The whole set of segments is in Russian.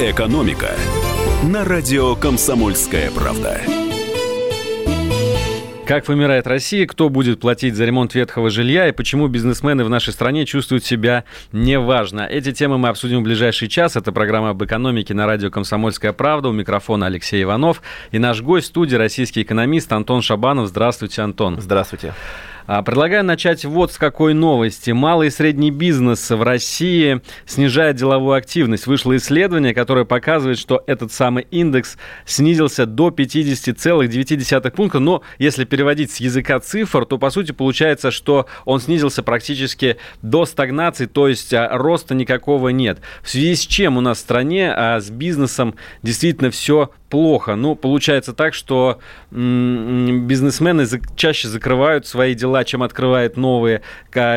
«Экономика» на радио «Комсомольская правда». Как вымирает Россия, кто будет платить за ремонт ветхого жилья и почему бизнесмены в нашей стране чувствуют себя неважно. Эти темы мы обсудим в ближайший час. Это программа об экономике на радио «Комсомольская правда». У микрофона Алексей Иванов. И наш гость в студии российский экономист Антон Шабанов. Здравствуйте, Антон. Здравствуйте. А, предлагаю начать вот с какой новости. Малый и средний бизнес в России снижает деловую активность. Вышло исследование, которое показывает, что этот самый индекс снизился до 50,9 пункта. Но если переводить с языка цифр, то по сути получается, что он снизился практически до стагнации, то есть а, роста никакого нет. В связи с чем у нас в стране а с бизнесом действительно все плохо. Ну, получается так, что бизнесмены чаще закрывают свои дела, чем открывают новые.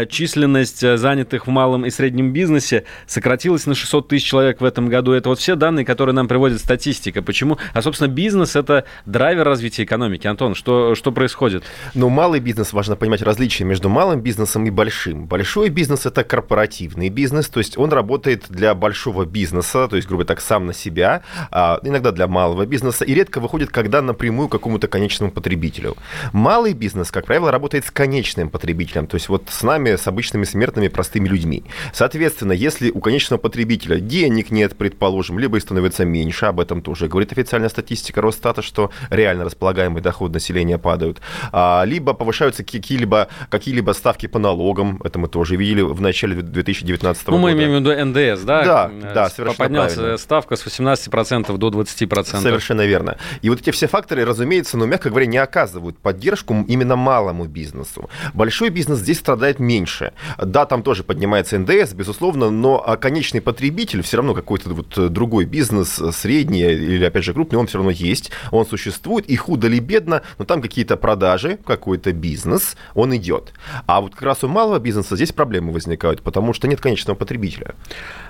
Численность э, занятых в малом и среднем бизнесе сократилась на 600 тысяч человек в этом году. Это вот все данные, которые нам приводит статистика. Почему? А, собственно, бизнес – это драйвер развития экономики. Антон, что, что происходит? Ну, малый бизнес, важно понимать различия между малым бизнесом и большим. Большой бизнес – это корпоративный бизнес, то есть он работает для большого бизнеса, то есть, грубо так, сам на себя, а иногда для малого бизнеса и редко выходит, когда напрямую к какому-то конечному потребителю. Малый бизнес, как правило, работает с конечным потребителем, то есть вот с нами, с обычными смертными, простыми людьми. Соответственно, если у конечного потребителя денег нет, предположим, либо их становится меньше, об этом тоже говорит официальная статистика Росстата, что реально располагаемый доход населения падают, а, либо повышаются какие-либо какие ставки по налогам, это мы тоже видели в начале 2019 года. Ну, мы имеем в виду НДС, да? Да, да, совершенно Поднялась правильно. ставка с 18% до 20%. Совершенно верно. И вот эти все факторы, разумеется, ну, мягко говоря, не оказывают поддержку именно малому бизнесу. Большой бизнес здесь страдает меньше. Да, там тоже поднимается НДС, безусловно, но а, конечный потребитель, все равно какой-то вот другой бизнес, средний или, опять же, крупный, он все равно есть, он существует, и худо ли бедно, но там какие-то продажи, какой-то бизнес, он идет. А вот как раз у малого бизнеса здесь проблемы возникают, потому что нет конечного потребителя.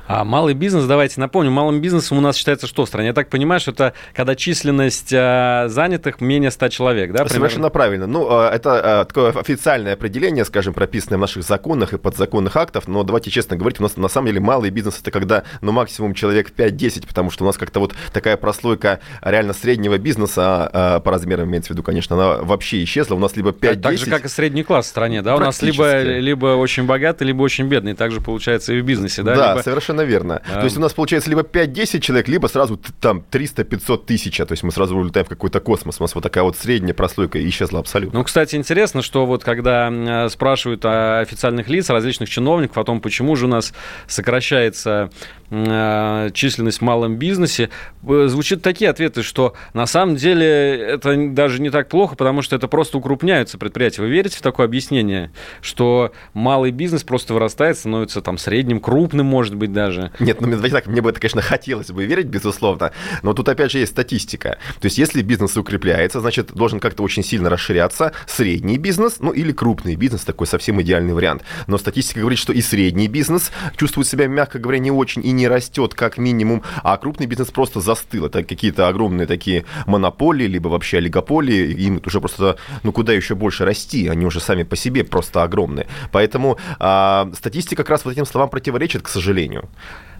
А малый бизнес, давайте напомню, малым бизнесом у нас считается что в стране? Я так понимаю, что это когда численность э, занятых менее 100 человек, да? Примерно? Совершенно правильно. Ну, э, это э, такое официальное определение, скажем, прописанное в наших законах и подзаконных актах, но давайте честно говорить, у нас на самом деле малый бизнес это когда, ну, максимум человек 5-10, потому что у нас как-то вот такая прослойка реально среднего бизнеса, а, по размерам имеется в виду, конечно, она вообще исчезла. У нас либо 5-10... Так же, как и средний класс в стране, да? У нас либо, либо очень богатый, либо очень бедный. Так же получается и в бизнесе, да? Да, либо... совершенно верно. А... То есть у нас получается либо 5-10 человек, либо сразу там 300-500 тысяч. То есть мы сразу улетаем в какой-то космос. У нас вот такая вот средняя прослойка исчезла абсолютно. Ну, кстати, интересно, что вот когда спрашивают о официальных лиц, различных чиновников, о том, почему же у нас сокращается Э, численность в малом бизнесе, э, звучат такие ответы, что на самом деле это даже не так плохо, потому что это просто укрупняются предприятия. Вы верите в такое объяснение, что малый бизнес просто вырастает, становится там средним, крупным, может быть, даже? Нет, ну, давайте так, мне бы это, конечно, хотелось бы верить, безусловно, но тут опять же есть статистика. То есть если бизнес укрепляется, значит, должен как-то очень сильно расширяться средний бизнес, ну или крупный бизнес, такой совсем идеальный вариант. Но статистика говорит, что и средний бизнес чувствует себя, мягко говоря, не очень и не растет как минимум, а крупный бизнес просто застыл. Это какие-то огромные такие монополии, либо вообще олигополии, им уже просто, ну куда еще больше расти, они уже сами по себе просто огромные. Поэтому а, статистика как раз вот этим словам противоречит, к сожалению.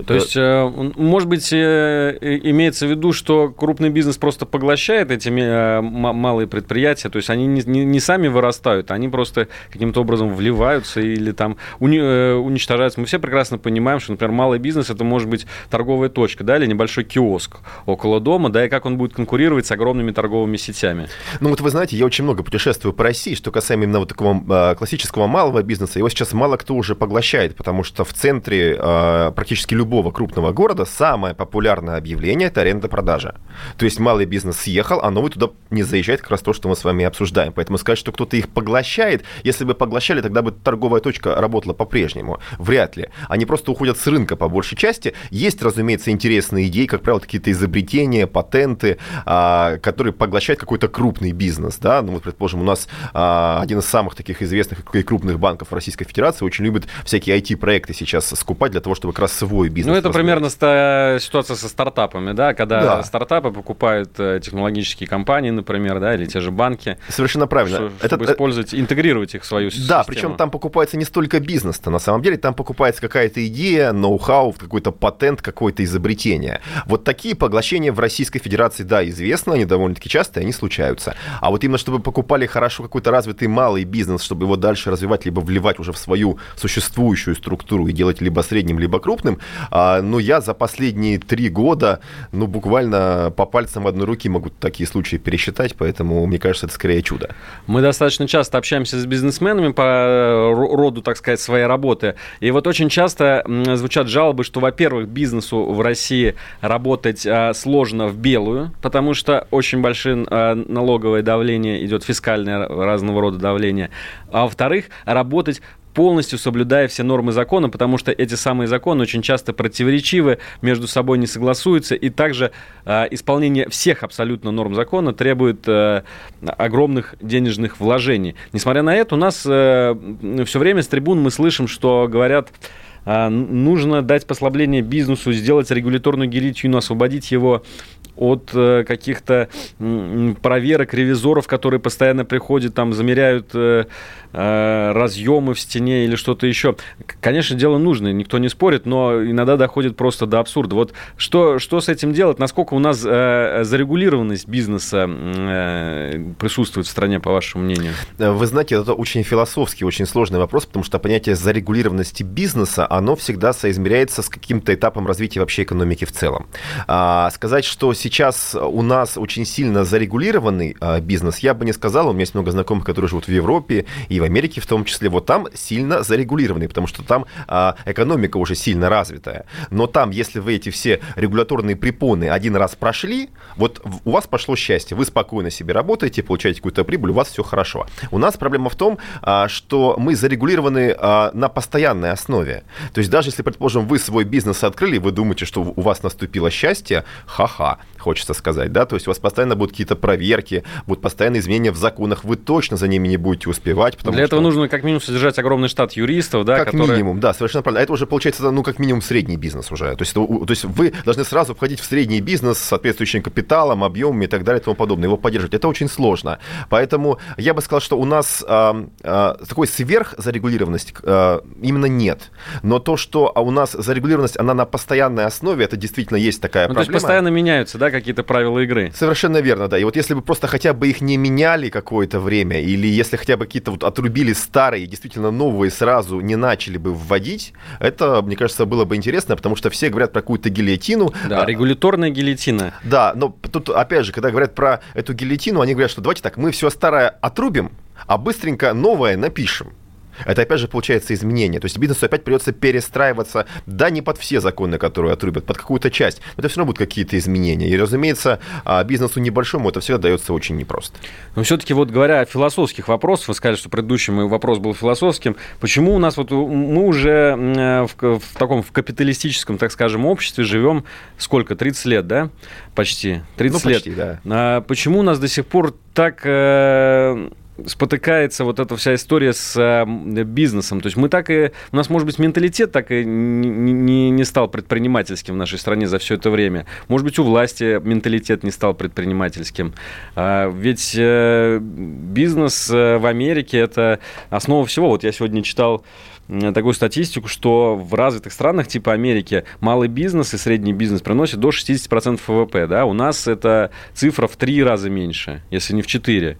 То есть, э, может быть, э, имеется в виду, что крупный бизнес просто поглощает эти э, малые предприятия, то есть они не, сами вырастают, они просто каким-то образом вливаются или там уничтожаются. Мы все прекрасно понимаем, что, например, малый бизнес это может быть торговая точка, да, или небольшой киоск около дома, да, и как он будет конкурировать с огромными торговыми сетями. Ну вот вы знаете, я очень много путешествую по России, что касаемо именно вот такого классического малого бизнеса, его сейчас мало кто уже поглощает, потому что в центре практически любой любого крупного города самое популярное объявление – это аренда-продажа. То есть малый бизнес съехал, а новый туда не заезжает, как раз то, что мы с вами обсуждаем. Поэтому сказать, что кто-то их поглощает, если бы поглощали, тогда бы торговая точка работала по-прежнему. Вряд ли. Они просто уходят с рынка по большей части. Есть, разумеется, интересные идеи, как правило, какие-то изобретения, патенты, а, которые поглощают какой-то крупный бизнес. Да? Ну, вот, предположим, у нас а, один из самых таких известных и крупных банков Российской Федерации очень любит всякие IT-проекты сейчас скупать для того, чтобы как раз свой бизнес. Ну, это примерно ситуация со стартапами, да, когда да. стартапы покупают э, технологические компании, например, да, или те же банки. Совершенно правильно. Чтобы, это, использовать, интегрировать их в свою да, систему. Да, причем там покупается не столько бизнес-то, на самом деле там покупается какая-то идея, ноу-хау, какой-то патент, какое-то изобретение. Вот такие поглощения в Российской Федерации, да, известно, они довольно-таки часто, они случаются. А вот именно чтобы покупали хорошо какой-то развитый малый бизнес, чтобы его дальше развивать, либо вливать уже в свою существующую структуру и делать либо средним, либо крупным, а, ну, я за последние три года, ну, буквально по пальцам одной руки могу такие случаи пересчитать, поэтому, мне кажется, это скорее чудо. Мы достаточно часто общаемся с бизнесменами по э, роду, так сказать, своей работы, и вот очень часто звучат жалобы, что, во-первых, бизнесу в России работать а, сложно в белую, потому что очень большое а, налоговое давление идет, фискальное разного рода давление, а во-вторых, работать полностью соблюдая все нормы закона, потому что эти самые законы очень часто противоречивы, между собой не согласуются, и также э, исполнение всех абсолютно норм закона требует э, огромных денежных вложений. Несмотря на это, у нас э, все время с трибун мы слышим, что говорят нужно дать послабление бизнесу, сделать регуляторную гильотину, освободить его от э, каких-то проверок ревизоров, которые постоянно приходят, там замеряют э, э, разъемы в стене или что-то еще. Конечно, дело нужное, никто не спорит, но иногда доходит просто до абсурда. Вот что, что с этим делать? Насколько у нас зарегулированность бизнеса присутствует в стране, по вашему мнению? Вы знаете, это очень философский, очень сложный вопрос, потому что понятие зарегулированности бизнеса, оно всегда соизмеряется с каким-то этапом развития вообще экономики в целом. А, сказать, что сейчас у нас очень сильно зарегулированный а, бизнес, я бы не сказал. У меня есть много знакомых, которые живут в Европе и в Америке в том числе. Вот там сильно зарегулированный, потому что там а, экономика уже сильно развитая. Но там, если вы эти все регуляторные препоны один раз прошли, вот у вас пошло счастье. Вы спокойно себе работаете, получаете какую-то прибыль, у вас все хорошо. У нас проблема в том, а, что мы зарегулированы на постоянной основе. То есть даже если, предположим, вы свой бизнес открыли, вы думаете, что у вас наступило счастье, ха-ха хочется сказать, да, то есть у вас постоянно будут какие-то проверки, будут постоянные изменения в законах, вы точно за ними не будете успевать. Потому Для что... этого нужно как минимум содержать огромный штат юристов, да, Как которые... минимум, да, совершенно правильно. А это уже получается, ну, как минимум средний бизнес уже. То есть, то есть вы должны сразу входить в средний бизнес с соответствующим капиталом, объемами и так далее и тому подобное, его поддерживать. Это очень сложно. Поэтому я бы сказал, что у нас а, а, такой сверхзарегулированности а, именно нет. Но то, что у нас зарегулированность, она на постоянной основе, это действительно есть такая ну, проблема. То есть постоянно меняются, да, какие-то правила игры. Совершенно верно, да. И вот если бы просто хотя бы их не меняли какое-то время, или если хотя бы какие-то вот отрубили старые, действительно новые сразу не начали бы вводить, это, мне кажется, было бы интересно, потому что все говорят про какую-то гильотину. Да, а, регуляторная гильотина. Да, но тут, опять же, когда говорят про эту гильотину, они говорят, что давайте так, мы все старое отрубим, а быстренько новое напишем. Это опять же получается изменение. То есть бизнесу опять придется перестраиваться, да, не под все законы, которые отрубят, под какую-то часть. Но это все равно будут какие-то изменения. И, разумеется, а, бизнесу небольшому это всегда дается очень непросто. Но все-таки вот говоря о философских вопросах, вы сказали, что предыдущий мой вопрос был философским. Почему у нас вот мы уже в, в таком в капиталистическом, так скажем, обществе живем сколько? 30 лет, да? Почти. 30 ну, почти, лет. Да. А почему у нас до сих пор так э, спотыкается вот эта вся история с э, бизнесом. То есть мы так и... У нас, может быть, менталитет так и не, не, не стал предпринимательским в нашей стране за все это время. Может быть, у власти менталитет не стал предпринимательским. А, ведь э, бизнес э, в Америке – это основа всего. Вот я сегодня читал такую статистику, что в развитых странах типа Америки малый бизнес и средний бизнес приносит до 60% ВВП. Да? У нас эта цифра в три раза меньше, если не в четыре.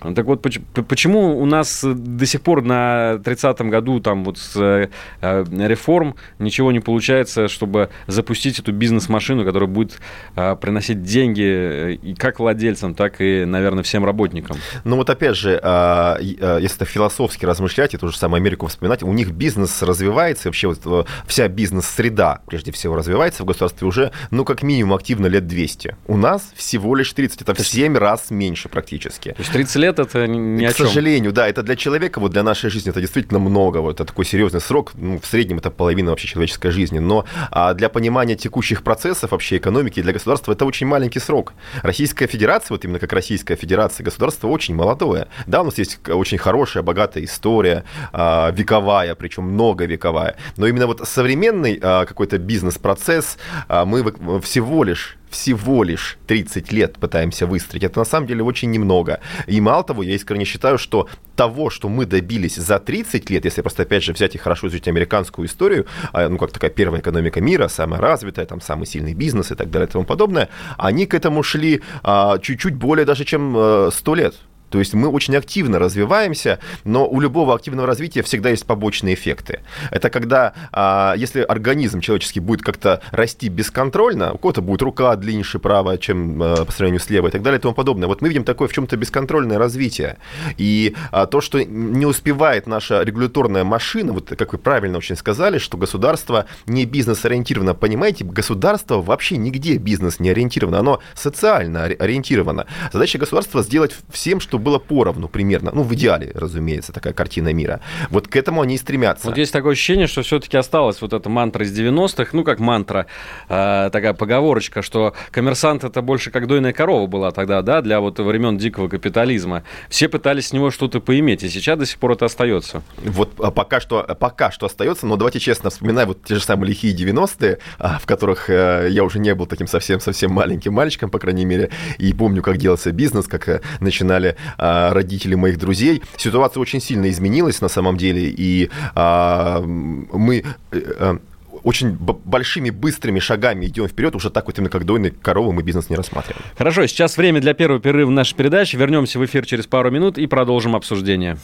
Так вот, почему у нас до сих пор на 30-м году там вот с э, реформ ничего не получается, чтобы запустить эту бизнес-машину, которая будет э, приносить деньги э, и как владельцам, так и, наверное, всем работникам? Ну вот опять же, а, если это философски размышлять, и ту же самую Америку вспоминать, у них бизнес развивается, вообще вот вся бизнес-среда, прежде всего, развивается в государстве уже, ну, как минимум, активно лет 200. У нас всего лишь 30, это в 7 раз меньше практически. То есть 30 лет лет это ни о чем. К сожалению, да, это для человека, вот для нашей жизни это действительно много, вот это такой серьезный срок, ну, в среднем это половина вообще человеческой жизни, но а для понимания текущих процессов вообще экономики для государства это очень маленький срок. Российская Федерация, вот именно как Российская Федерация, государство очень молодое. Да, у нас есть очень хорошая, богатая история, а, вековая, причем многовековая, но именно вот современный а, какой-то бизнес-процесс а, мы всего лишь всего лишь 30 лет пытаемся выстроить, это на самом деле очень немного. И мало того, я искренне считаю, что того, что мы добились за 30 лет, если просто, опять же, взять и хорошо изучить американскую историю, а, ну, как такая первая экономика мира, самая развитая, там, самый сильный бизнес и так далее и тому подобное, они к этому шли а, чуть-чуть более даже, чем а, 100 лет. То есть мы очень активно развиваемся, но у любого активного развития всегда есть побочные эффекты. Это когда, а, если организм человеческий будет как-то расти бесконтрольно, у кого-то будет рука длиннее правая, чем а, по сравнению с левой и так далее и тому подобное. Вот мы видим такое в чем-то бесконтрольное развитие. И а, то, что не успевает наша регуляторная машина, вот как вы правильно очень сказали, что государство не бизнес-ориентировано. Понимаете, государство вообще нигде бизнес не ориентировано, оно социально ориентировано. Задача государства сделать всем, что чтобы было поровну примерно. Ну, в идеале, разумеется, такая картина мира. Вот к этому они и стремятся. Вот есть такое ощущение, что все-таки осталась вот эта мантра из 90-х, ну, как мантра, э, такая поговорочка, что коммерсант это больше как дойная корова была тогда, да, для вот времен дикого капитализма. Все пытались с него что-то поиметь, и сейчас до сих пор это остается. Вот а пока что, пока что остается, но давайте честно вспоминаю вот те же самые лихие 90-е, а, в которых э, я уже не был таким совсем-совсем маленьким мальчиком, по крайней мере, и помню, как делался бизнес, как э, начинали родители моих друзей. Ситуация очень сильно изменилась на самом деле, и а, мы э, э, очень большими быстрыми шагами идем вперед, уже так вот именно как дойные коровы мы бизнес не рассматриваем. Хорошо, сейчас время для первого перерыва нашей передачи. Вернемся в эфир через пару минут и продолжим обсуждение.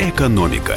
Экономика.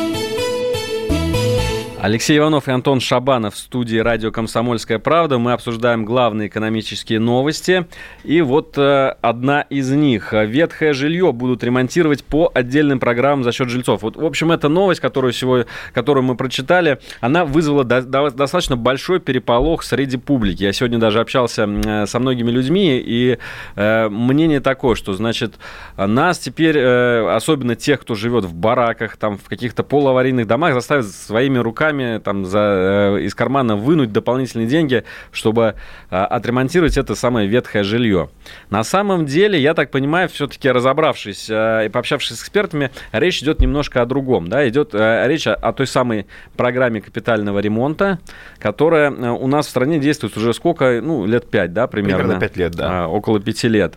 Алексей Иванов и Антон Шабанов в студии радио «Комсомольская правда». Мы обсуждаем главные экономические новости. И вот э, одна из них. Ветхое жилье будут ремонтировать по отдельным программам за счет жильцов. Вот, в общем, эта новость, которую, сегодня, которую мы прочитали, она вызвала до, до, достаточно большой переполох среди публики. Я сегодня даже общался э, со многими людьми, и э, мнение такое, что, значит, нас теперь, э, особенно тех, кто живет в бараках, там, в каких-то полуаварийных домах, заставят своими руками руками там, за, э, из кармана вынуть дополнительные деньги, чтобы э, отремонтировать это самое ветхое жилье. На самом деле, я так понимаю, все-таки разобравшись э, и пообщавшись с экспертами, речь идет немножко о другом. Да? Идет речь о, о той самой программе капитального ремонта, которая у нас в стране действует уже сколько? Ну, лет пять, да, примерно? Примерно пять лет, да. Около пяти лет.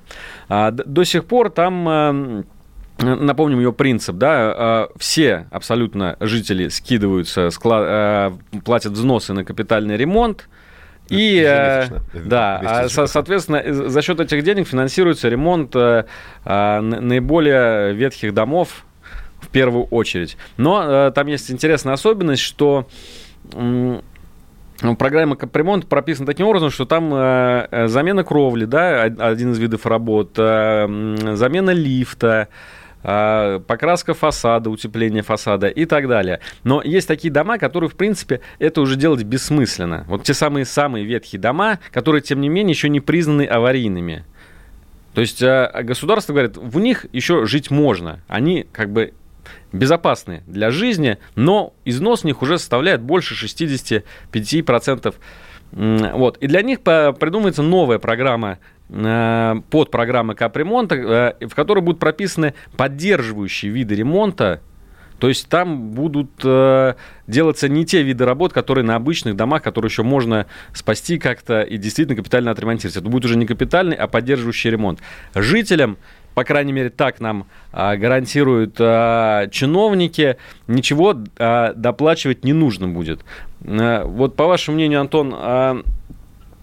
А, до сих пор там Напомним ее принцип, да, а, все абсолютно жители скидываются, склад, а, платят взносы на капитальный ремонт, и, э, да, а, соответственно, за счет этих денег финансируется ремонт э, наиболее ветхих домов в первую очередь. Но э, там есть интересная особенность, что программа капремонт прописана таким образом, что там замена кровли, да, один из видов работ, замена лифта, а, покраска фасада, утепление фасада и так далее. Но есть такие дома, которые, в принципе, это уже делать бессмысленно. Вот те самые-самые ветхие дома, которые, тем не менее, еще не признаны аварийными. То есть а, государство говорит, в них еще жить можно. Они как бы безопасны для жизни, но износ в них уже составляет больше 65%. Вот. И для них придумывается новая программа под программы капремонта, э, в которой будут прописаны поддерживающие виды ремонта, то есть там будут э, делаться не те виды работ, которые на обычных домах, которые еще можно спасти как-то и действительно капитально отремонтировать. Это будет уже не капитальный, а поддерживающий ремонт. Жителям по крайней мере, так нам а, гарантируют а, чиновники, ничего а, доплачивать не нужно будет. А, вот по вашему мнению, Антон, а,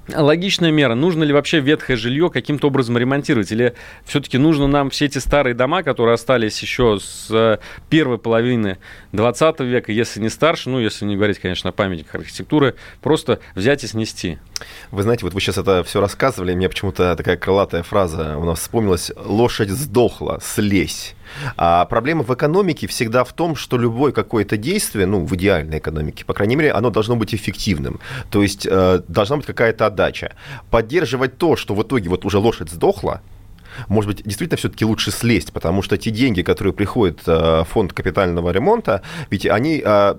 логичная мера. Нужно ли вообще ветхое жилье каким-то образом ремонтировать? Или все-таки нужно нам все эти старые дома, которые остались еще с э, первой половины 20 века, если не старше, ну, если не говорить, конечно, о памятниках архитектуры, просто взять и снести? Вы знаете, вот вы сейчас это все рассказывали, мне почему-то такая крылатая фраза у нас вспомнилась «лошадь сдохла, слезь». А проблема в экономике всегда в том, что любое какое-то действие, ну, в идеальной экономике, по крайней мере, оно должно быть эффективным. То есть э, должна быть какая-то отдача. Поддерживать то, что в итоге вот уже лошадь сдохла, может быть, действительно все-таки лучше слезть, потому что те деньги, которые приходят э, в фонд капитального ремонта, ведь они э,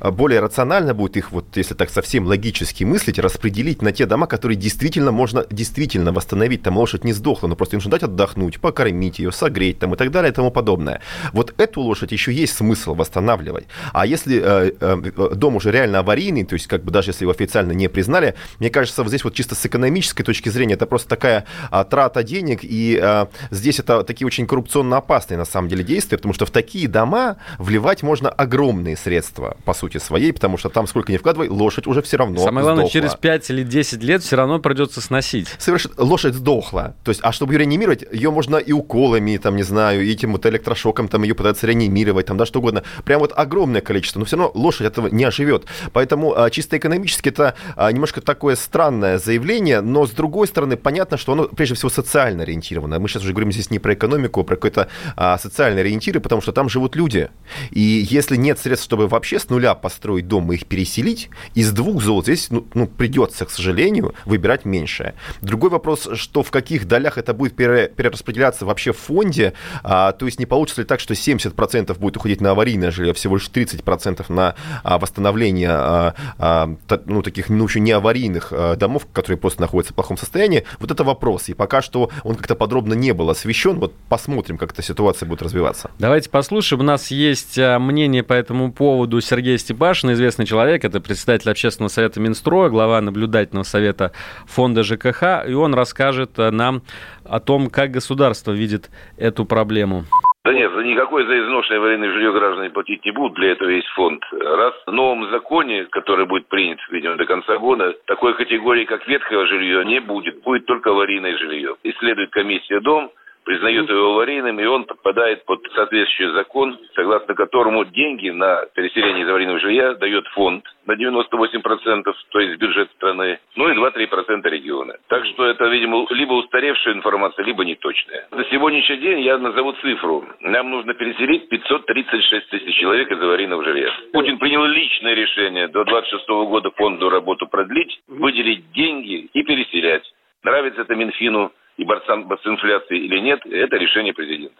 более рационально будут их, вот если так совсем логически мыслить, распределить на те дома, которые действительно можно действительно восстановить. Там лошадь не сдохла, но просто нужно дать отдохнуть, покормить ее, согреть там и так далее и тому подобное. Вот эту лошадь еще есть смысл восстанавливать. А если э, дом уже реально аварийный, то есть как бы даже если его официально не признали, мне кажется, вот здесь вот чисто с экономической точки зрения это просто такая а, трата денег и и э, здесь это такие очень коррупционно опасные на самом деле действия, потому что в такие дома вливать можно огромные средства, по сути своей, потому что там сколько ни вкладывай, лошадь уже все равно Самое главное, сдохла. через 5 или 10 лет все равно придется сносить. Совершенно. Лошадь сдохла. То есть, а чтобы ее реанимировать, ее можно и уколами, там, не знаю, и этим вот электрошоком там ее пытаться реанимировать, там, да, что угодно. Прям вот огромное количество, но все равно лошадь этого не оживет. Поэтому а, чисто экономически это а, немножко такое странное заявление, но с другой стороны, понятно, что оно прежде всего социально ориентировано ориентировано. Мы сейчас уже говорим здесь не про экономику, а про какой-то а, социальный ориентир, потому что там живут люди. И если нет средств, чтобы вообще с нуля построить дом и их переселить, из двух зол здесь ну, ну, придется, к сожалению, выбирать меньшее. Другой вопрос, что в каких долях это будет перераспределяться вообще в фонде, а, то есть не получится ли так, что 70% будет уходить на аварийное жилье, а всего лишь 30% на а, восстановление а, а, ну, таких ну, еще не аварийных а, домов, которые просто находятся в плохом состоянии. Вот это вопрос. И пока что он как-то подробно не был освещен. Вот посмотрим, как эта ситуация будет развиваться. Давайте послушаем. У нас есть а, мнение по этому поводу Сергея Степашина, известный человек. Это председатель общественного совета Минстроя, глава наблюдательного совета фонда ЖКХ. И он расскажет а, нам о том, как государство видит эту проблему. Да нет, за никакой за изношенное военное жилье граждане платить не будут, для этого есть фонд. Раз в новом законе, который будет принят, видимо, до конца года, такой категории, как ветхое жилье, не будет. Будет только аварийное жилье. Исследует комиссия дом, признает его аварийным, и он подпадает под соответствующий закон, согласно которому деньги на переселение из аварийного жилья дает фонд на 98%, то есть бюджет страны, ну и 2-3% региона. Так что это, видимо, либо устаревшая информация, либо неточная. На сегодняшний день я назову цифру. Нам нужно переселить 536 тысяч человек из аварийного жилья. Путин принял личное решение до 26 года фонду работу продлить, выделить деньги и переселять. Нравится это Минфину, и борцам с инфляцией или нет, это решение президента.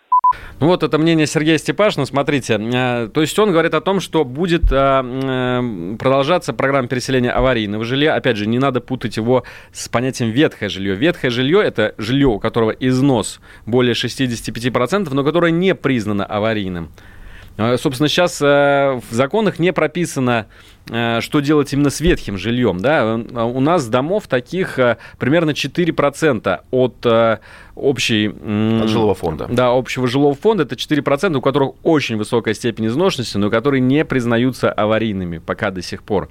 Ну вот это мнение Сергея Степашина. Смотрите, э, то есть он говорит о том, что будет э, э, продолжаться программа переселения аварийного жилья. Опять же, не надо путать его с понятием ветхое жилье. Ветхое жилье – это жилье, у которого износ более 65%, но которое не признано аварийным. Собственно, сейчас в законах не прописано что делать именно с ветхим жильем. Да? У нас домов таких э, примерно 4% от э, общей... От жилого фонда. Да, общего жилого фонда. Это 4%, у которых очень высокая степень изношенности, но которые не признаются аварийными пока до сих пор.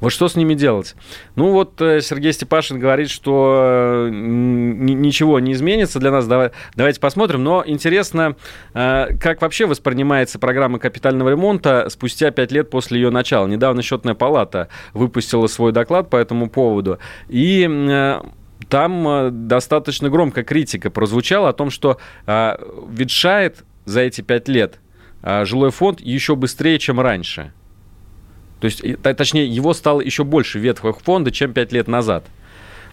Вот что с ними делать? Ну вот Сергей Степашин говорит, что ничего не изменится для нас. Давайте посмотрим. Но интересно, как вообще воспринимается программа капитального ремонта спустя 5 лет после ее начала. Недавно счетная палата выпустила свой доклад по этому поводу. И э, там э, достаточно громкая критика прозвучала о том, что э, ветшает за эти пять лет жилой фонд еще быстрее, чем раньше. То есть, точнее, его стало еще больше ветхого фонда, чем пять лет назад.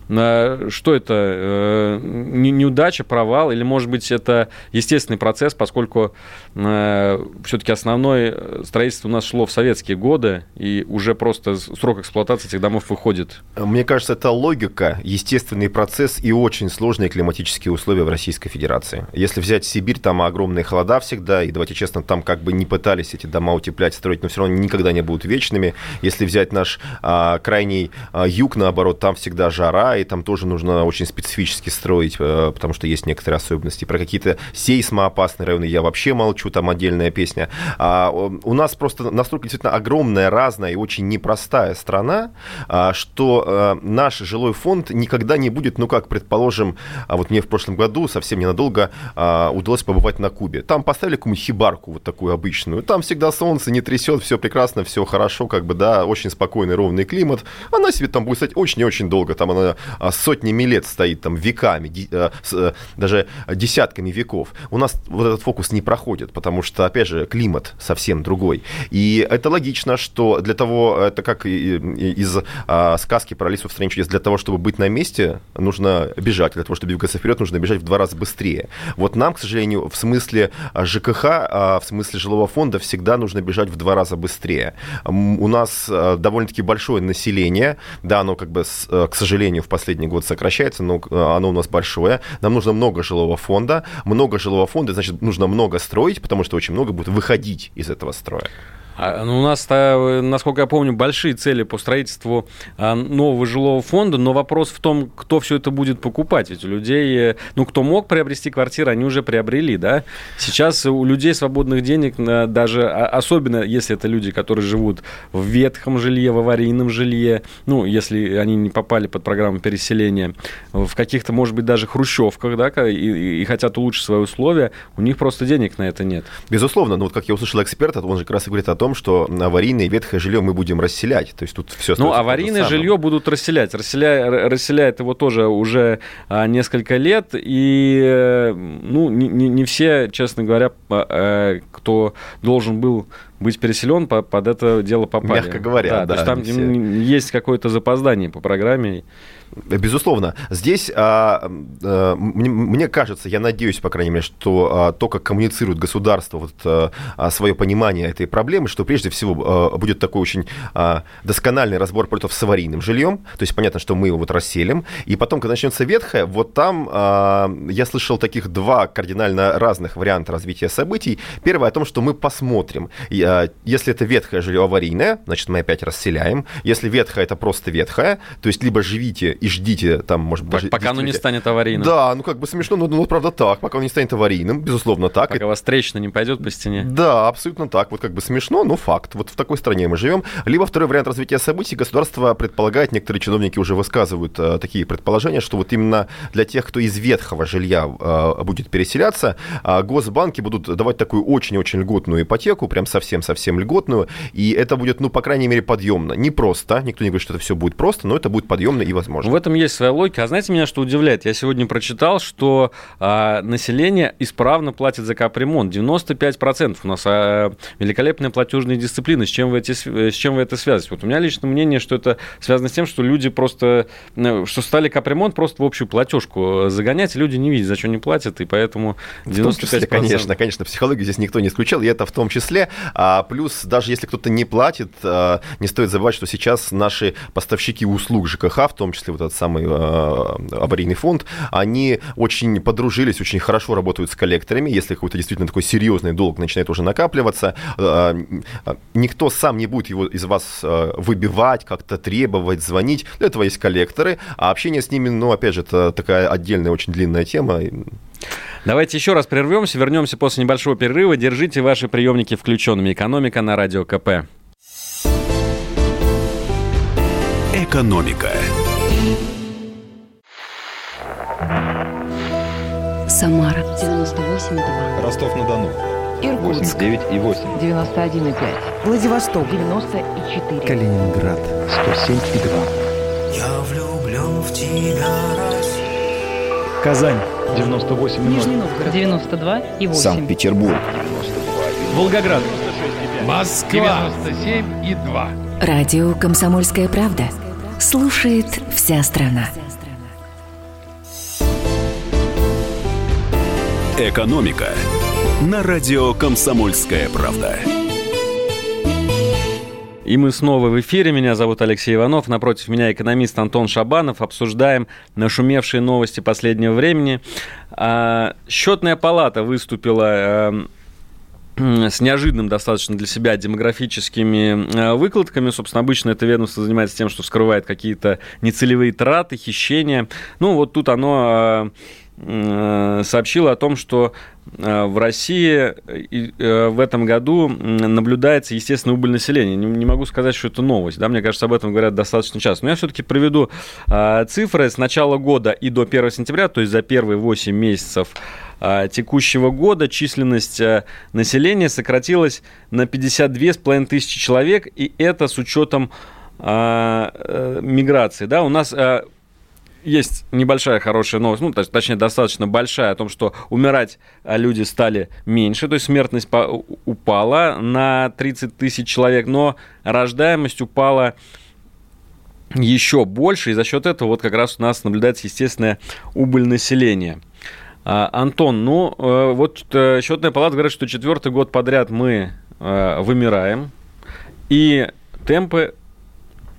Что это? Э, неудача, провал? Или, может быть, это естественный процесс, поскольку э, все-таки основное строительство у нас шло в советские годы, и уже просто срок эксплуатации этих домов выходит? Мне кажется, это логика, естественный процесс и очень сложные климатические условия в Российской Федерации. Если взять Сибирь, там огромные холода всегда, и давайте честно, там как бы не пытались эти дома утеплять, строить, но все равно никогда не будут вечными. Если взять наш а, крайний а, юг, наоборот, там всегда жара, сваи там тоже нужно очень специфически строить, э, потому что есть некоторые особенности. Про какие-то сейсмоопасные районы я вообще молчу, там отдельная песня. А у нас просто настолько действительно огромная, разная и очень непростая страна, а, что э, наш жилой фонд никогда не будет, ну как, предположим, а вот мне в прошлом году совсем ненадолго а, удалось побывать на Кубе. Там поставили какую-нибудь хибарку вот такую обычную. Там всегда солнце не трясет, все прекрасно, все хорошо, как бы, да, очень спокойный, ровный климат. Она себе там будет стоять очень и очень долго. Там она сотнями лет стоит, там, веками, а, а, даже десятками веков. У нас вот этот фокус не проходит, потому что, опять же, климат совсем другой. И это логично, что для того, это как из сказки про Алису в стране чудес, для того, чтобы быть на месте, нужно бежать. Для того, чтобы двигаться вперед, нужно бежать в два раза быстрее. Вот нам, к сожалению, в смысле ЖКХ, в смысле жилого фонда всегда нужно бежать в два раза быстрее. У нас довольно-таки большое население, да, оно как бы, к сожалению, в последний год сокращается, но оно у нас большое. Нам нужно много жилого фонда. Много жилого фонда, значит, нужно много строить, потому что очень много будет выходить из этого строя. А, ну, у нас, насколько я помню, большие цели по строительству а, нового жилого фонда, но вопрос в том, кто все это будет покупать. Ведь у людей, ну, кто мог приобрести квартиру, они уже приобрели, да? Сейчас у людей свободных денег, даже а, особенно если это люди, которые живут в ветхом жилье, в аварийном жилье, ну, если они не попали под программу переселения, в каких-то, может быть, даже хрущевках, да, и, и хотят улучшить свои условия, у них просто денег на это нет. Безусловно, ну, вот как я услышал эксперта, он же как раз и говорит о том, том, что аварийное ветхое жилье мы будем расселять. То есть тут все Ну, аварийное жилье будут расселять. Расселя... Расселяет его тоже уже а, несколько лет. И, э, ну, не, не все, честно говоря, э, кто должен был быть переселен, под это дело попали. Мягко говоря, да. да то есть там все... есть какое-то запоздание по программе. Безусловно. Здесь а, а, мне, мне кажется, я надеюсь, по крайней мере, что а, то, как коммуницирует государство вот, а, а свое понимание этой проблемы, что прежде всего а, будет такой очень а, доскональный разбор против с аварийным жильем. То есть понятно, что мы его вот расселим. И потом, когда начнется ветхое, вот там а, я слышал таких два кардинально разных варианта развития событий. Первое о том, что мы посмотрим. И, если это ветхое жилье аварийное, значит, мы опять расселяем. Если ветхое, это просто ветхое, то есть либо живите и ждите там, может быть... Даже, пока оно не станет аварийным. Да, ну как бы смешно, но ну, правда так, пока оно не станет аварийным, безусловно так. Пока и... вас трещина не пойдет по стене. Да, абсолютно так. Вот как бы смешно, но факт. Вот в такой стране мы живем. Либо второй вариант развития событий. Государство предполагает, некоторые чиновники уже высказывают э, такие предположения, что вот именно для тех, кто из ветхого жилья э, будет переселяться, э, госбанки будут давать такую очень-очень льготную ипотеку, прям совсем-совсем льготную, и это будет, ну, по крайней мере, подъемно. Не просто, никто не говорит, что это все будет просто, но это будет подъемно и возможно. В этом есть своя логика. А знаете, меня что удивляет? Я сегодня прочитал, что а, население исправно платит за капремонт. 95% у нас а, великолепная платежная дисциплина. С чем, вы эти, с чем вы это связываете? Вот у меня личное мнение, что это связано с тем, что люди просто, ну, что стали капремонт просто в общую платежку загонять, люди не видят, за что не платят, и поэтому 95%. числе, конечно, конечно, психологию здесь никто не исключал, и это в том числе. А, плюс, даже если кто-то не платит, а, не стоит забывать, что сейчас наши поставщики услуг ЖКХ, в том числе вот этот самый Э, аварийный фонд, они очень подружились, очень хорошо работают с коллекторами. Если какой-то действительно такой серьезный долг начинает уже накапливаться, э, никто сам не будет его из вас выбивать, как-то требовать, звонить. Для этого есть коллекторы, а общение с ними, ну, опять же, это такая отдельная, очень длинная тема. Давайте еще раз прервемся, вернемся после небольшого перерыва. Держите ваши приемники включенными. Экономика на радио КП. Экономика. Самара 98,2. Ростов-на-Дону. Иркутск 89,8. 91,5. Владивосток 94. Калининград 107,2. Я влюблен в тебя, Казань 98,0. Нижний Новгород 92 и 8. Санкт-Петербург. Волгоград. Москва 97 и 2. Радио «Комсомольская правда». Слушает вся страна. «Экономика» на радио «Комсомольская правда». И мы снова в эфире. Меня зовут Алексей Иванов. Напротив меня экономист Антон Шабанов. Обсуждаем нашумевшие новости последнего времени. А, счетная палата выступила с неожиданным достаточно для себя демографическими э, выкладками. Собственно, обычно это ведомство занимается тем, что скрывает какие-то нецелевые траты, хищения. Ну, вот тут оно э, сообщило о том, что э, в России в этом году наблюдается естественная убыль населения. Не могу сказать, что это новость. Да? Мне кажется, об этом говорят достаточно часто. Но я все-таки приведу цифры с начала года и до 1 сентября, то есть за первые 8 месяцев текущего года численность населения сократилась на 52,5 тысячи человек, и это с учетом э, миграции. Да, у нас есть небольшая хорошая новость, ну, точнее, достаточно большая, о том, что умирать люди стали меньше, то есть смертность упала на 30 тысяч человек, но рождаемость упала еще больше, и за счет этого вот как раз у нас наблюдается естественная убыль населения. А, Антон, ну э, вот э, счетная палата говорит, что четвертый год подряд мы э, вымираем, и темпы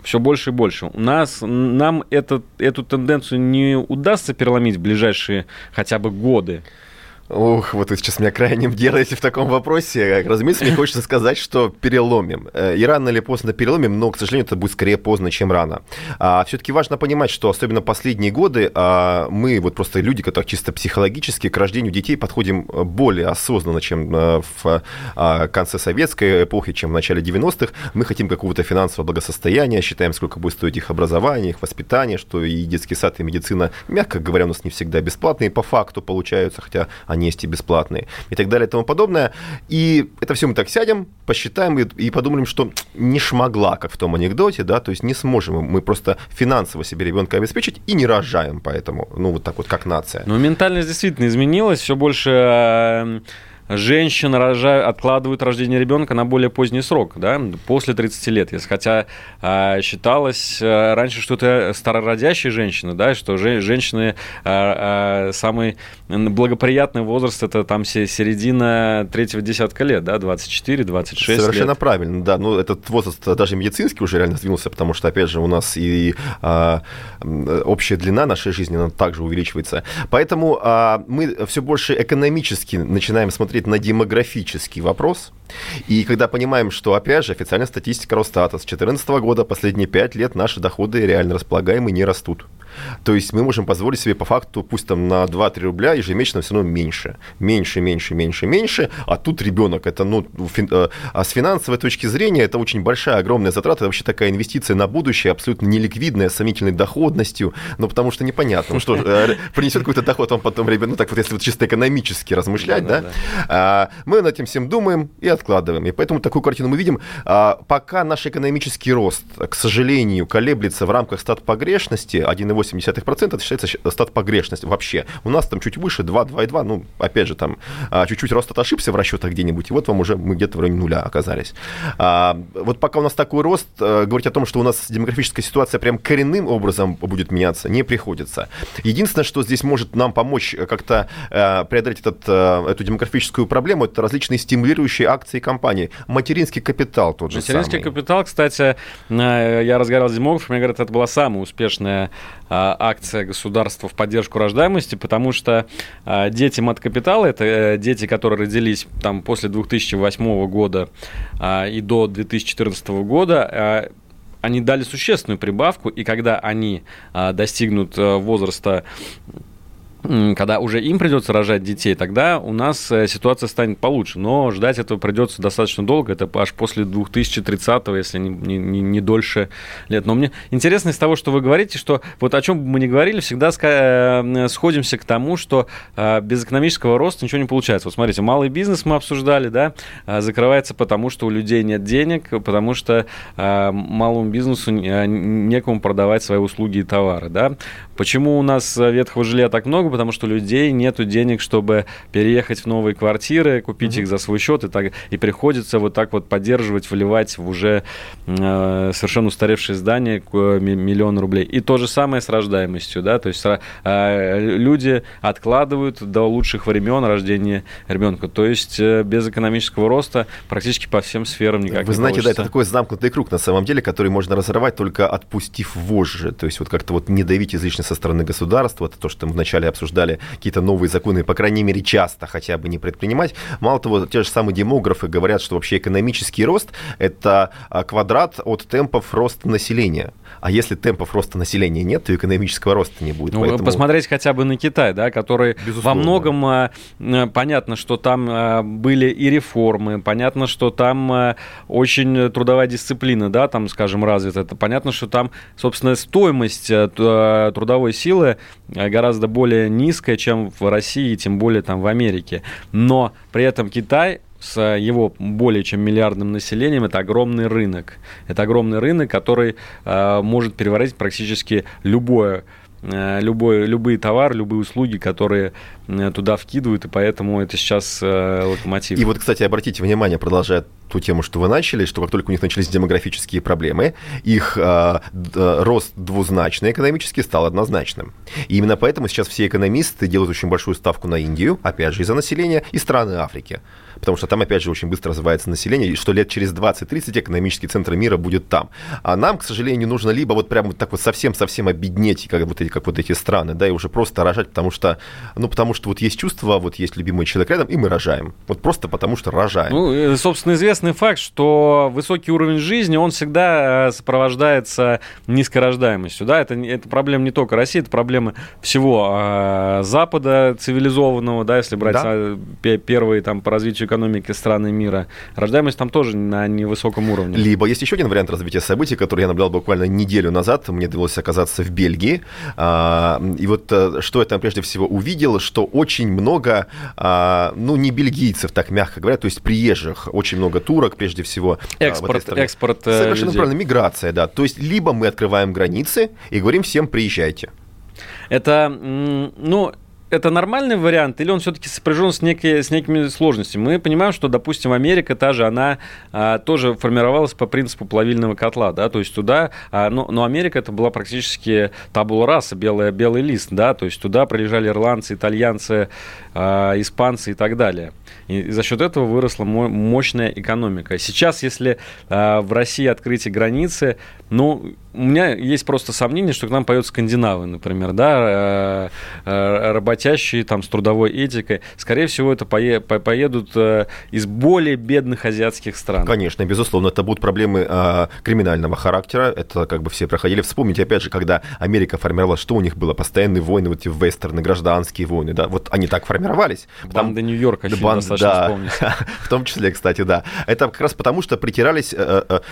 все больше и больше. У нас, нам этот, эту тенденцию не удастся переломить в ближайшие хотя бы годы. Ух, вот вы сейчас меня крайним делаете в таком вопросе. Разумеется, мне хочется сказать, что переломим. Э, и рано или поздно переломим, но, к сожалению, это будет скорее поздно, чем рано. А, все-таки важно понимать, что особенно последние годы а, мы, вот просто люди, которые чисто психологически к рождению детей подходим более осознанно, чем в а, конце советской эпохи, чем в начале 90-х. Мы хотим какого-то финансового благосостояния, считаем, сколько будет стоить их образование, их воспитание, что и детский сад, и медицина, мягко говоря, у нас не всегда бесплатные по факту получаются, хотя они они есть и бесплатные, и так далее и тому подобное. И это все мы так сядем, посчитаем и, и подумаем, что не шмогла, как в том анекдоте, да, то есть не сможем мы просто финансово себе ребенка обеспечить и не рожаем поэтому, ну вот так вот как нация. Ну, ментальность действительно изменилась, все больше э, женщин рожают, откладывают рождение ребенка на более поздний срок, да, после 30 лет. Если, хотя а, считалось а, раньше, что это старородящие женщины, да, что же, женщины а, а, самый благоприятный возраст это там середина третьего десятка лет, да, 24-26 Совершенно лет. правильно, да. Ну, этот возраст даже медицинский уже реально сдвинулся, потому что, опять же, у нас и общая длина нашей жизни она также увеличивается. Поэтому мы все больше экономически начинаем смотреть смотреть на демографический вопрос, и когда понимаем, что, опять же, официальная статистика Росстата с 2014 года, последние 5 лет наши доходы реально располагаемые не растут. То есть мы можем позволить себе по факту, пусть там на 2-3 рубля ежемесячно все равно меньше. Меньше, меньше, меньше, меньше. А тут ребенок, это, ну, фин, э, а с финансовой точки зрения, это очень большая, огромная затрата. Это вообще такая инвестиция на будущее, абсолютно неликвидная, с сомнительной доходностью. Ну, потому что непонятно. Ну что, э, принесет какой-то доход он потом ребенок, ну так вот, если вот чисто экономически размышлять, да, да. мы над этим всем думаем и откладываем. И поэтому такую картину мы видим. А, пока наш экономический рост, к сожалению, колеблется в рамках стат погрешности 1,8%, это считается стат погрешность вообще. У нас там чуть выше 2, 2,2, ну, опять же, там а, чуть-чуть рост ошибся в расчетах где-нибудь, и вот вам уже мы где-то в районе нуля оказались. А, вот пока у нас такой рост, э, говорить о том, что у нас демографическая ситуация прям коренным образом будет меняться, не приходится. Единственное, что здесь может нам помочь как-то э, преодолеть этот, э, эту демографическую проблему, это различные стимулирующие акции компании компании. Материнский капитал тот же Материнский самый. капитал, кстати, э, я разговаривал с демографом, мне говорят, это была самая успешная а, акция государства в поддержку рождаемости, потому что а, дети маткапитала, это э, дети, которые родились там после 2008 года и до 2014 года, они дали существенную прибавку, и когда они достигнут э, возраста когда уже им придется рожать детей, тогда у нас э, ситуация станет получше. Но ждать этого придется достаточно долго. Это аж после 2030-го, если не, не, не дольше лет. Но мне интересно из того, что вы говорите, что вот о чем бы мы ни говорили, всегда э, сходимся к тому, что э, без экономического роста ничего не получается. Вот смотрите, малый бизнес мы обсуждали, да, закрывается потому, что у людей нет денег, потому что малому бизнесу некому продавать свои услуги и товары, да. Почему у нас ветхого жилья так много? Потому что у людей нет денег, чтобы переехать в новые квартиры, купить mm-hmm. их за свой счет, и, так, и приходится вот так вот поддерживать, вливать в уже э, совершенно устаревшие здания э, миллион рублей. И то же самое с рождаемостью, да, то есть э, люди откладывают до лучших времен рождения ребенка. То есть э, без экономического роста практически по всем сферам никак Вы не знаете, получится. да, это такой замкнутый круг на самом деле, который можно разорвать только отпустив вожжи. То есть вот как-то вот не давить излишне со стороны государства, это то, что мы вначале обсуждали, какие-то новые законы, по крайней мере, часто хотя бы не предпринимать. Мало того, те же самые демографы говорят, что вообще экономический рост – это а, квадрат от темпов роста населения. А если темпов роста населения нет, то экономического роста не будет. Ну, Поэтому... Посмотреть хотя бы на Китай, да, который Безусловно. во многом а, понятно, что там а, были и реформы, понятно, что там очень трудовая дисциплина, да, там, скажем, развита. Это понятно, что там, собственно, стоимость трудовой силы гораздо более низкая, чем в России, тем более там в Америке. Но при этом Китай с его более чем миллиардным населением, это огромный рынок. Это огромный рынок, который э, может переворотить практически любое Э, любой, любые товары, любые услуги, которые э, туда вкидывают, и поэтому это сейчас э, локомотив. И вот, кстати, обратите внимание, продолжая ту тему, что вы начали, что как только у них начались демографические проблемы, их э, рост двузначный экономически стал однозначным. И именно поэтому сейчас все экономисты делают очень большую ставку на Индию, опять же, из-за населения, и страны Африки потому что там, опять же, очень быстро развивается население, и что лет через 20-30 экономический центр мира будет там. А нам, к сожалению, нужно либо вот прям вот так вот совсем-совсем обеднеть, как вот, эти, как вот эти страны, да, и уже просто рожать, потому что, ну, потому что вот есть чувство, вот есть любимый человек рядом, и мы рожаем. Вот просто потому что рожаем. Ну, собственно, известный факт, что высокий уровень жизни, он всегда э, сопровождается низкой рождаемостью, да, это, это проблема не только России, это проблема всего э, Запада цивилизованного, да, если брать да. первые там по развитию экономики страны мира, рождаемость там тоже на невысоком уровне. Либо есть еще один вариант развития событий, который я наблюдал буквально неделю назад. Мне довелось оказаться в Бельгии. А, и вот э, что я там прежде всего увидел, что очень много, а, ну, не бельгийцев, так мягко говоря, то есть приезжих, очень много турок, прежде всего. А, экспорт, экспорт э, Совершенно людей. правильно, миграция, да. То есть либо мы открываем границы и говорим всем приезжайте. Это, ну, это нормальный вариант, или он все-таки сопряжен с, некие, с некими сложностями? Мы понимаем, что, допустим, Америка та же, она а, тоже формировалась по принципу плавильного котла, да, то есть туда, а, но, но Америка это была практически табула раса, белая, белый лист, да, то есть туда приезжали ирландцы, итальянцы, а, испанцы и так далее. И за счет этого выросла мощная экономика. Сейчас, если а, в России открытие границы, ну, у меня есть просто сомнение, что к нам поют скандинавы, например, да, э, э, работящие там с трудовой этикой. Скорее всего, это поедут э, из более бедных азиатских стран. Конечно, безусловно, это будут проблемы а, криминального характера. Это как бы все проходили. Вспомните, опять же, когда Америка формировалась, что у них было? Постоянные войны, вот эти вестерны, гражданские войны, да, вот они так формировались. Банда Нью-Йорка, Банд, да, в том числе, кстати, да. Это как раз потому, что притирались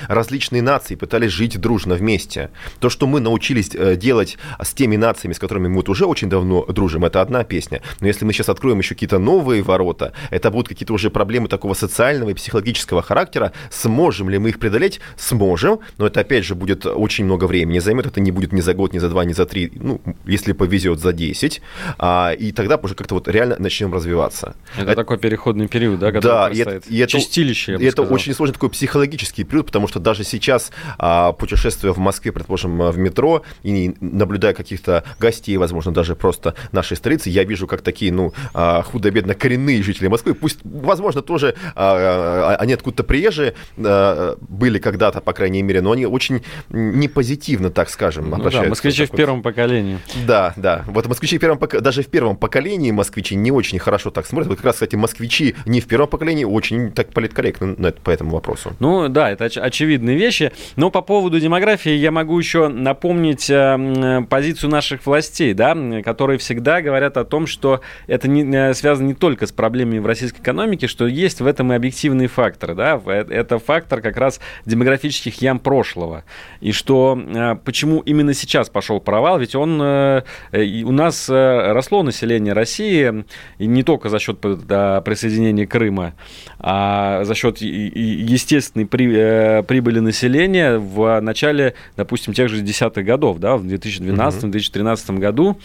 различные нации, пытались жить дружно вместе. То, что мы научились э, делать с теми нациями, с которыми мы вот уже очень давно дружим, это одна песня. Но если мы сейчас откроем еще какие-то новые ворота, это будут какие-то уже проблемы такого социального и психологического характера. Сможем ли мы их преодолеть? Сможем, но это опять же будет очень много времени займет. Это не будет ни за год, ни за два, ни за три, ну, если повезет, за десять. А, и тогда уже как-то вот реально начнем развиваться. Это, это такой переходный период, да, который да, и это, и это, Чистилище, я бы Это сказал. очень сложный такой психологический период, потому что даже сейчас а, путешествуя в Москве, предположим, в метро, и наблюдая каких-то гостей, возможно, даже просто нашей столицы, я вижу, как такие, ну, а, худо-бедно коренные жители Москвы, пусть, возможно, тоже а, а, они откуда-то приезжие были когда-то, по крайней мере, но они очень непозитивно, так скажем, ну Да, москвичи в первом поколении. Да, да. Вот москвичи в первом, даже в первом поколении москвичи не очень хорошо так смотрят. Вот как раз, кстати, москвичи не в первом поколении очень так политкорректны по этому вопросу. Ну да, это оч- очевидные вещи. Но по поводу демографии я могу еще напомнить э, позицию наших властей, да, которые всегда говорят о том, что это не, э, связано не только с проблемами в российской экономике, что есть в этом и объективные факторы. Да? Э, это фактор как раз демографических ям прошлого. И что почему именно сейчас пошел провал, ведь он у нас росло население России, и не только за счет присоединения Крыма, а за счет естественной прибыли населения в начале допустим, тех же десятых годов, да, в 2012-2013 году.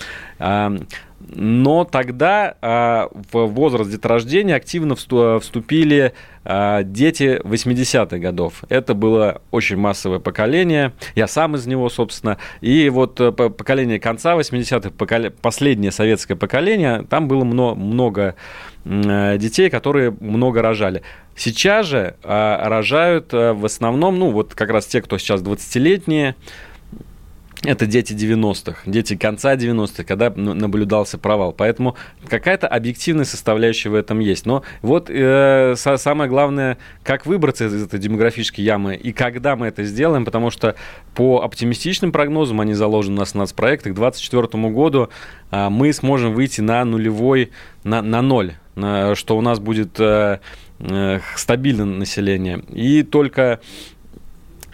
А, но тогда а, в возраст деторождения активно вступили а, дети 80-х годов. Это было очень массовое поколение. Я сам из него, собственно. И вот э, поколение конца 80-х, последнее советское поколение, там было много э, детей, которые много рожали. Сейчас же рожают э, в основном, ну вот как раз те, кто сейчас 20-летние, это дети 90-х, дети конца 90-х, когда наблюдался провал. Поэтому какая-то объективная составляющая в этом есть. Но вот э, самое главное, как выбраться из этой демографической ямы и когда мы это сделаем, потому что по оптимистичным прогнозам, они заложены у нас в нацпроектах, к 2024 году э, мы сможем выйти на нулевой, на, на ноль, на, что у нас будет э, э, стабильное население. И только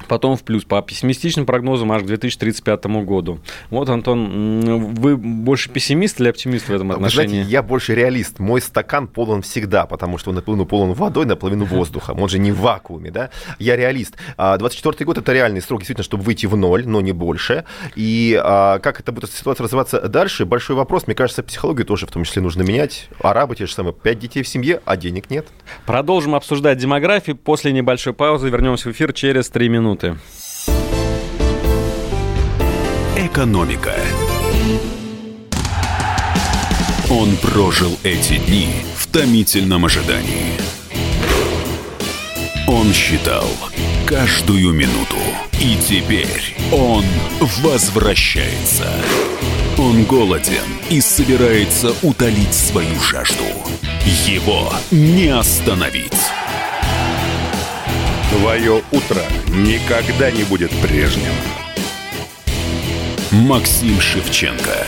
потом в плюс. По пессимистичным прогнозам аж к 2035 году. Вот, Антон, вы больше пессимист или оптимист в этом отношении? Вы знаете, я больше реалист. Мой стакан полон всегда, потому что он наполовину полон водой, наполовину воздухом. Он же не в вакууме, да? Я реалист. 24 а, год – это реальный срок, действительно, чтобы выйти в ноль, но не больше. И а, как это будет ситуация развиваться дальше, большой вопрос. Мне кажется, психологию тоже в том числе нужно менять. Арабы те же самые. Пять детей в семье, а денег нет. Продолжим обсуждать демографию. После небольшой паузы вернемся в эфир через три минуты минуты. Экономика. Он прожил эти дни в томительном ожидании. Он считал каждую минуту. И теперь он возвращается. Он голоден и собирается утолить свою жажду. Его не остановить. Твое утро никогда не будет прежним. Максим Шевченко.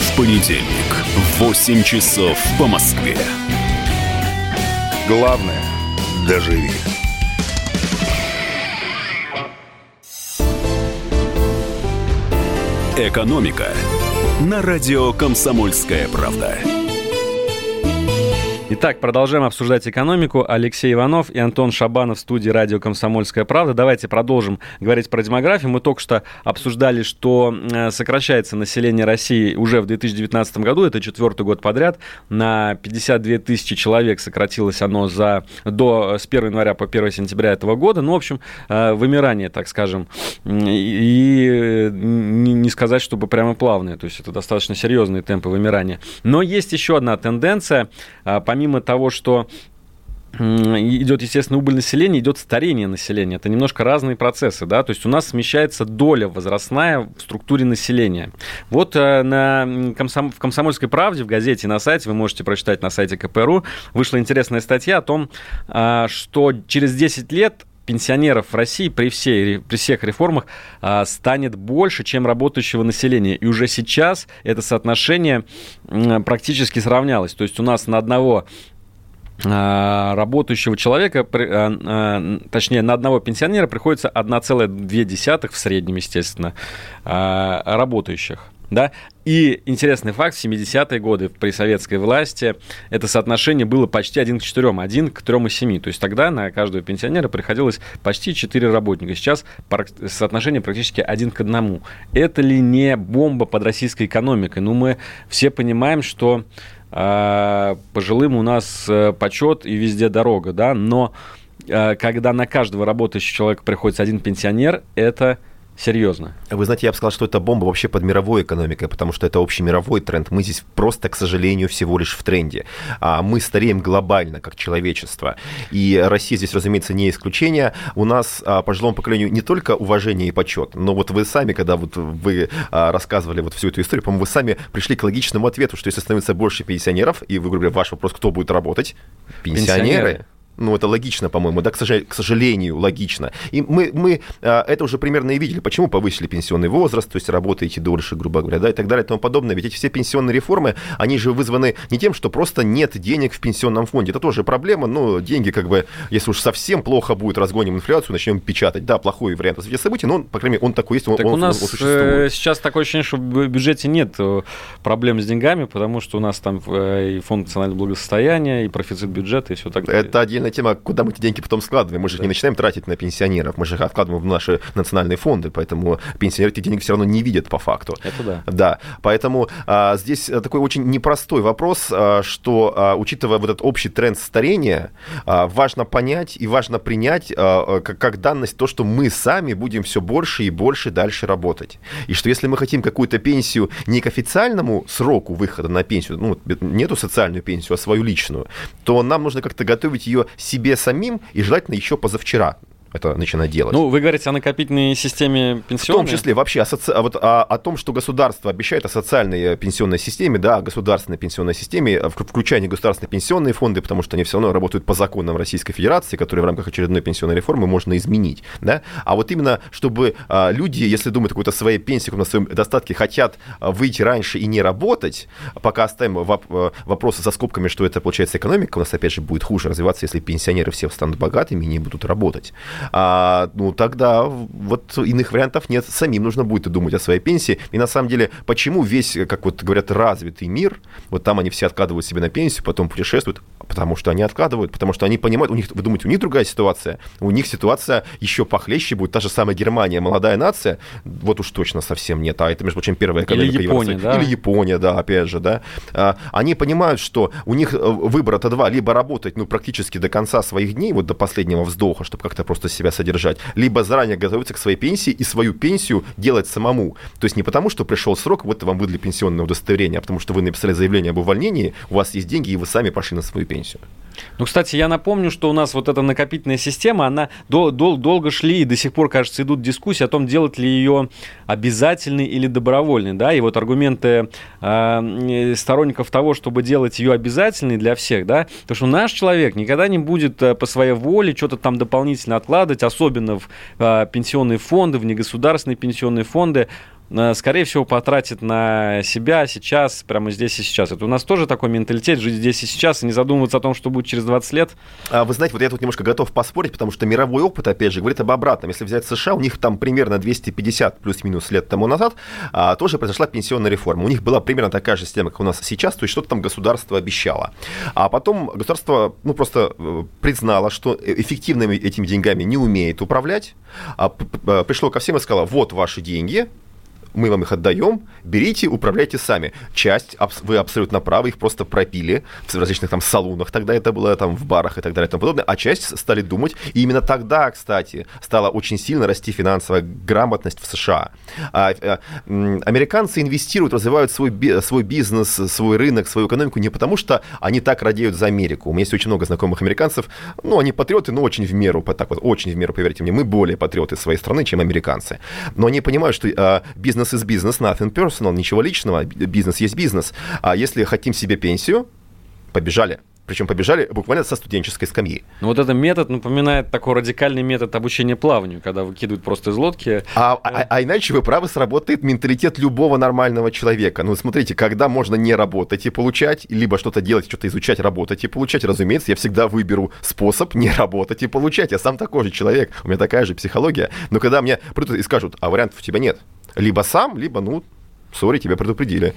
В понедельник в 8 часов по Москве. Главное – доживи. Экономика на радио «Комсомольская правда». Итак, продолжаем обсуждать экономику. Алексей Иванов и Антон Шабанов в студии радио «Комсомольская правда». Давайте продолжим говорить про демографию. Мы только что обсуждали, что э, сокращается население России уже в 2019 году. Это четвертый год подряд. На 52 тысячи человек сократилось оно за, до, с 1 января по 1 сентября этого года. Ну, в общем, э, вымирание, так скажем. И не сказать, чтобы прямо плавное. То есть это достаточно серьезные темпы вымирания. Но есть еще одна тенденция. Помимо помимо того, что идет, естественно, убыль населения, идет старение населения. Это немножко разные процессы, да, то есть у нас смещается доля возрастная в структуре населения. Вот э, на комсом... в «Комсомольской правде» в газете на сайте, вы можете прочитать на сайте КПРУ, вышла интересная статья о том, э, что через 10 лет пенсионеров в России при, всей, при всех реформах а, станет больше, чем работающего населения. И уже сейчас это соотношение а, практически сравнялось. То есть у нас на одного а, работающего человека, а, а, точнее, на одного пенсионера приходится 1,2 в среднем, естественно, работающих да. И интересный факт, в 70-е годы при советской власти это соотношение было почти 1 к 4, 1 к 3,7. То есть тогда на каждого пенсионера приходилось почти 4 работника. Сейчас соотношение практически 1 к 1. Это ли не бомба под российской экономикой? Ну, мы все понимаем, что э, пожилым у нас э, почет и везде дорога, да, но э, когда на каждого работающего человека приходится один пенсионер, это Серьезно. Вы знаете, я бы сказал, что это бомба вообще под мировой экономикой, потому что это общий мировой тренд. Мы здесь просто, к сожалению, всего лишь в тренде. А мы стареем глобально, как человечество. И Россия здесь, разумеется, не исключение. У нас а, пожилому поколению не только уважение и почет, но вот вы сами, когда вот вы а, рассказывали вот всю эту историю, по-моему, вы сами пришли к логичному ответу, что если становится больше пенсионеров, и вы говорили, ваш вопрос, кто будет работать? Пенсионеры. Пенсионеры. Ну, это логично, по-моему, да, к сожалению, логично. И мы, мы а, это уже примерно и видели, почему повысили пенсионный возраст, то есть работаете дольше, грубо говоря, да, и так далее и тому подобное. Ведь эти все пенсионные реформы, они же вызваны не тем, что просто нет денег в пенсионном фонде. Это тоже проблема, но деньги, как бы, если уж совсем плохо будет, разгоним инфляцию, начнем печатать. Да, плохой вариант развития событий, но, по крайней мере, он такой есть, он, так он, у нас он существует. Э, сейчас такое ощущение, что в бюджете нет э, проблем с деньгами, потому что у нас там э, и фонд национального благосостояния, и профицит бюджета, и все так далее. Это отдельная тема, куда мы эти деньги деньги потом складываем. Мы же да. не начинаем тратить на пенсионеров, мы же их откладываем в наши национальные фонды, поэтому пенсионеры эти денег все равно не видят по факту. Это да. Да, поэтому а, здесь такой очень непростой вопрос, а, что, а, учитывая вот этот общий тренд старения, а, важно понять и важно принять а, а, как, как данность то, что мы сами будем все больше и больше дальше работать. И что если мы хотим какую-то пенсию не к официальному сроку выхода на пенсию, ну, нету социальную пенсию, а свою личную, то нам нужно как-то готовить ее себе самим и желательно еще позавчера. Это начинать делать. Ну, вы говорите о накопительной системе пенсионной? В том числе вообще о, соци... а вот, о, о том, что государство обещает о социальной пенсионной системе, да, о государственной пенсионной системе, включая негосударственные пенсионные фонды, потому что они все равно работают по законам Российской Федерации, которые в рамках очередной пенсионной реформы можно изменить. Да? А вот именно, чтобы а, люди, если думают о какой-то своей пенсии, на своем достатке, хотят а, выйти раньше и не работать, пока оставим воп- а, вопросы со скобками, что это получается экономика, у нас опять же будет хуже развиваться, если пенсионеры все станут богатыми и не будут работать а, ну тогда вот иных вариантов нет. Самим нужно будет думать о своей пенсии. И на самом деле, почему весь, как вот говорят, развитый мир, вот там они все откладывают себе на пенсию, потом путешествуют, потому что они откладывают, потому что они понимают, у них, вы думаете, у них другая ситуация? У них ситуация еще похлеще будет, та же самая Германия, молодая нация, вот уж точно совсем нет, а это, между прочим, первая экономика Или Япония, Евросоюза. да? Или Япония, да, опять же, да. А, они понимают, что у них э, выбора-то два, либо работать, ну, практически до конца своих дней, вот до последнего вздоха, чтобы как-то просто себя содержать, либо заранее готовиться к своей пенсии и свою пенсию делать самому. То есть не потому, что пришел срок, вот вам выдали пенсионное удостоверение, а потому что вы написали заявление об увольнении, у вас есть деньги, и вы сами пошли на свою пенсию. Ну, кстати, я напомню, что у нас вот эта накопительная система, она дол- дол- долго шли и до сих пор, кажется, идут дискуссии о том, делать ли ее обязательной или добровольной, да, и вот аргументы э, сторонников того, чтобы делать ее обязательной для всех, да, потому что наш человек никогда не будет э, по своей воле что-то там дополнительно откладывать, особенно в э, пенсионные фонды, в негосударственные пенсионные фонды, скорее всего, потратит на себя сейчас, прямо здесь и сейчас. Это у нас тоже такой менталитет, жить здесь и сейчас, и не задумываться о том, что будет через 20 лет. А, Вы знаете, вот я тут немножко готов поспорить, потому что мировой опыт, опять же, говорит об обратном. Если взять США, у них там примерно 250 плюс-минус лет тому назад а, тоже произошла пенсионная реформа. У них была примерно такая же система, как у нас сейчас, то есть что-то там государство обещало. А потом государство, ну, просто э, признало, что эффективными этими деньгами не умеет управлять, а, пришло ко всем и сказало, вот ваши деньги, мы вам их отдаем, берите, управляйте сами. Часть, вы абсолютно правы, их просто пропили в различных там салонах, тогда это было там в барах и так далее и тому подобное, а часть стали думать, и именно тогда, кстати, стала очень сильно расти финансовая грамотность в США. А, м, американцы инвестируют, развивают свой, свой бизнес, свой рынок, свою экономику не потому, что они так радеют за Америку. У меня есть очень много знакомых американцев, ну, они патриоты, но очень в меру, так вот, очень в меру, поверьте мне, мы более патриоты своей страны, чем американцы. Но они понимают, что а, бизнес из бизнес, nothing personal, ничего личного, бизнес есть бизнес. А если хотим себе пенсию, побежали. Причем побежали буквально со студенческой скамьи. Ну, вот этот метод напоминает такой радикальный метод обучения плаванию, когда выкидывают просто из лодки. А, а, а иначе вы правы, сработает менталитет любого нормального человека. Ну, смотрите, когда можно не работать и получать, либо что-то делать, что-то изучать, работать и получать, разумеется, я всегда выберу способ не работать и получать. Я сам такой же человек, у меня такая же психология. Но когда мне придут и скажут, а вариантов у тебя нет, либо сам, либо, ну, сори, тебя предупредили.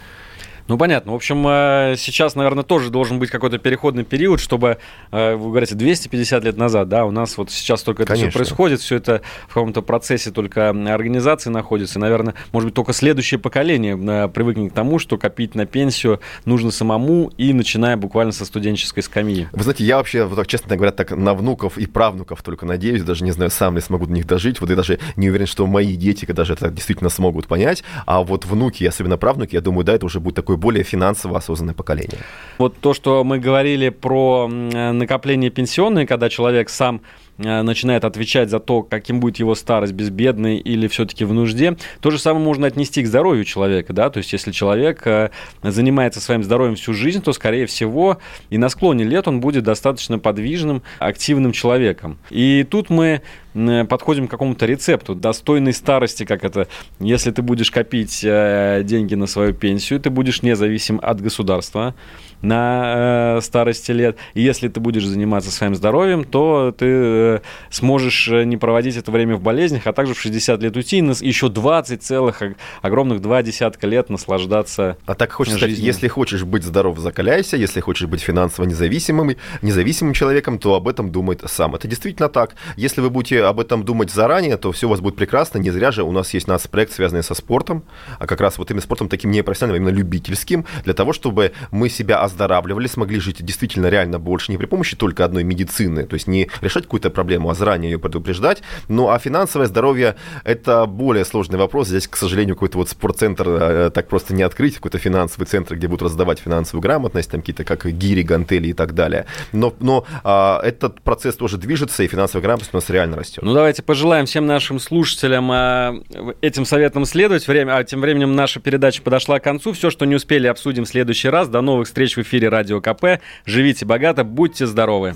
Ну, понятно. В общем, э, сейчас, наверное, тоже должен быть какой-то переходный период, чтобы, э, вы говорите, 250 лет назад, да, у нас вот сейчас только это все Конечно. происходит, все это в каком-то процессе только организации находится. И, наверное, может быть, только следующее поколение э, привыкнет к тому, что копить на пенсию нужно самому и начиная буквально со студенческой скамьи. Вы знаете, я вообще, вот так, честно говоря, так на внуков и правнуков только надеюсь, даже не знаю, сам ли смогу до них дожить, вот я даже не уверен, что мои дети даже это действительно смогут понять, а вот внуки, особенно правнуки, я думаю, да, это уже будет такое более финансово осознанное поколение. Вот то, что мы говорили про накопление пенсионное, когда человек сам начинает отвечать за то, каким будет его старость, безбедной или все-таки в нужде, то же самое можно отнести к здоровью человека, да, то есть если человек э, занимается своим здоровьем всю жизнь, то, скорее всего, и на склоне лет он будет достаточно подвижным, активным человеком. И тут мы м, подходим к какому-то рецепту достойной старости, как это, если ты будешь копить э, деньги на свою пенсию, ты будешь независим от государства на э, старости лет. И если ты будешь заниматься своим здоровьем, то ты э, сможешь э, не проводить это время в болезнях, а также в 60 лет уйти и нас- еще 20 целых ог- огромных два десятка лет наслаждаться А так хочется сказать, если хочешь быть здоров, закаляйся, если хочешь быть финансово независимым, независимым человеком, то об этом думает сам. Это действительно так. Если вы будете об этом думать заранее, то все у вас будет прекрасно. Не зря же у нас есть нас проект, связанный со спортом, а как раз вот именно спортом таким не профессиональным, а именно любительским, для того, чтобы мы себя оздоравливали, смогли жить действительно реально больше, не при помощи только одной медицины, то есть не решать какую-то проблему, а заранее ее предупреждать. Ну, а финансовое здоровье – это более сложный вопрос. Здесь, к сожалению, какой-то вот спортцентр э, так просто не открыть, какой-то финансовый центр, где будут раздавать финансовую грамотность, там какие-то как гири, гантели и так далее. Но, но а, этот процесс тоже движется, и финансовая грамотность у нас реально растет. Ну, давайте пожелаем всем нашим слушателям а, этим советам следовать. Время, а тем временем наша передача подошла к концу. Все, что не успели, обсудим в следующий раз. До новых встреч в эфире Радио КП. Живите богато, будьте здоровы.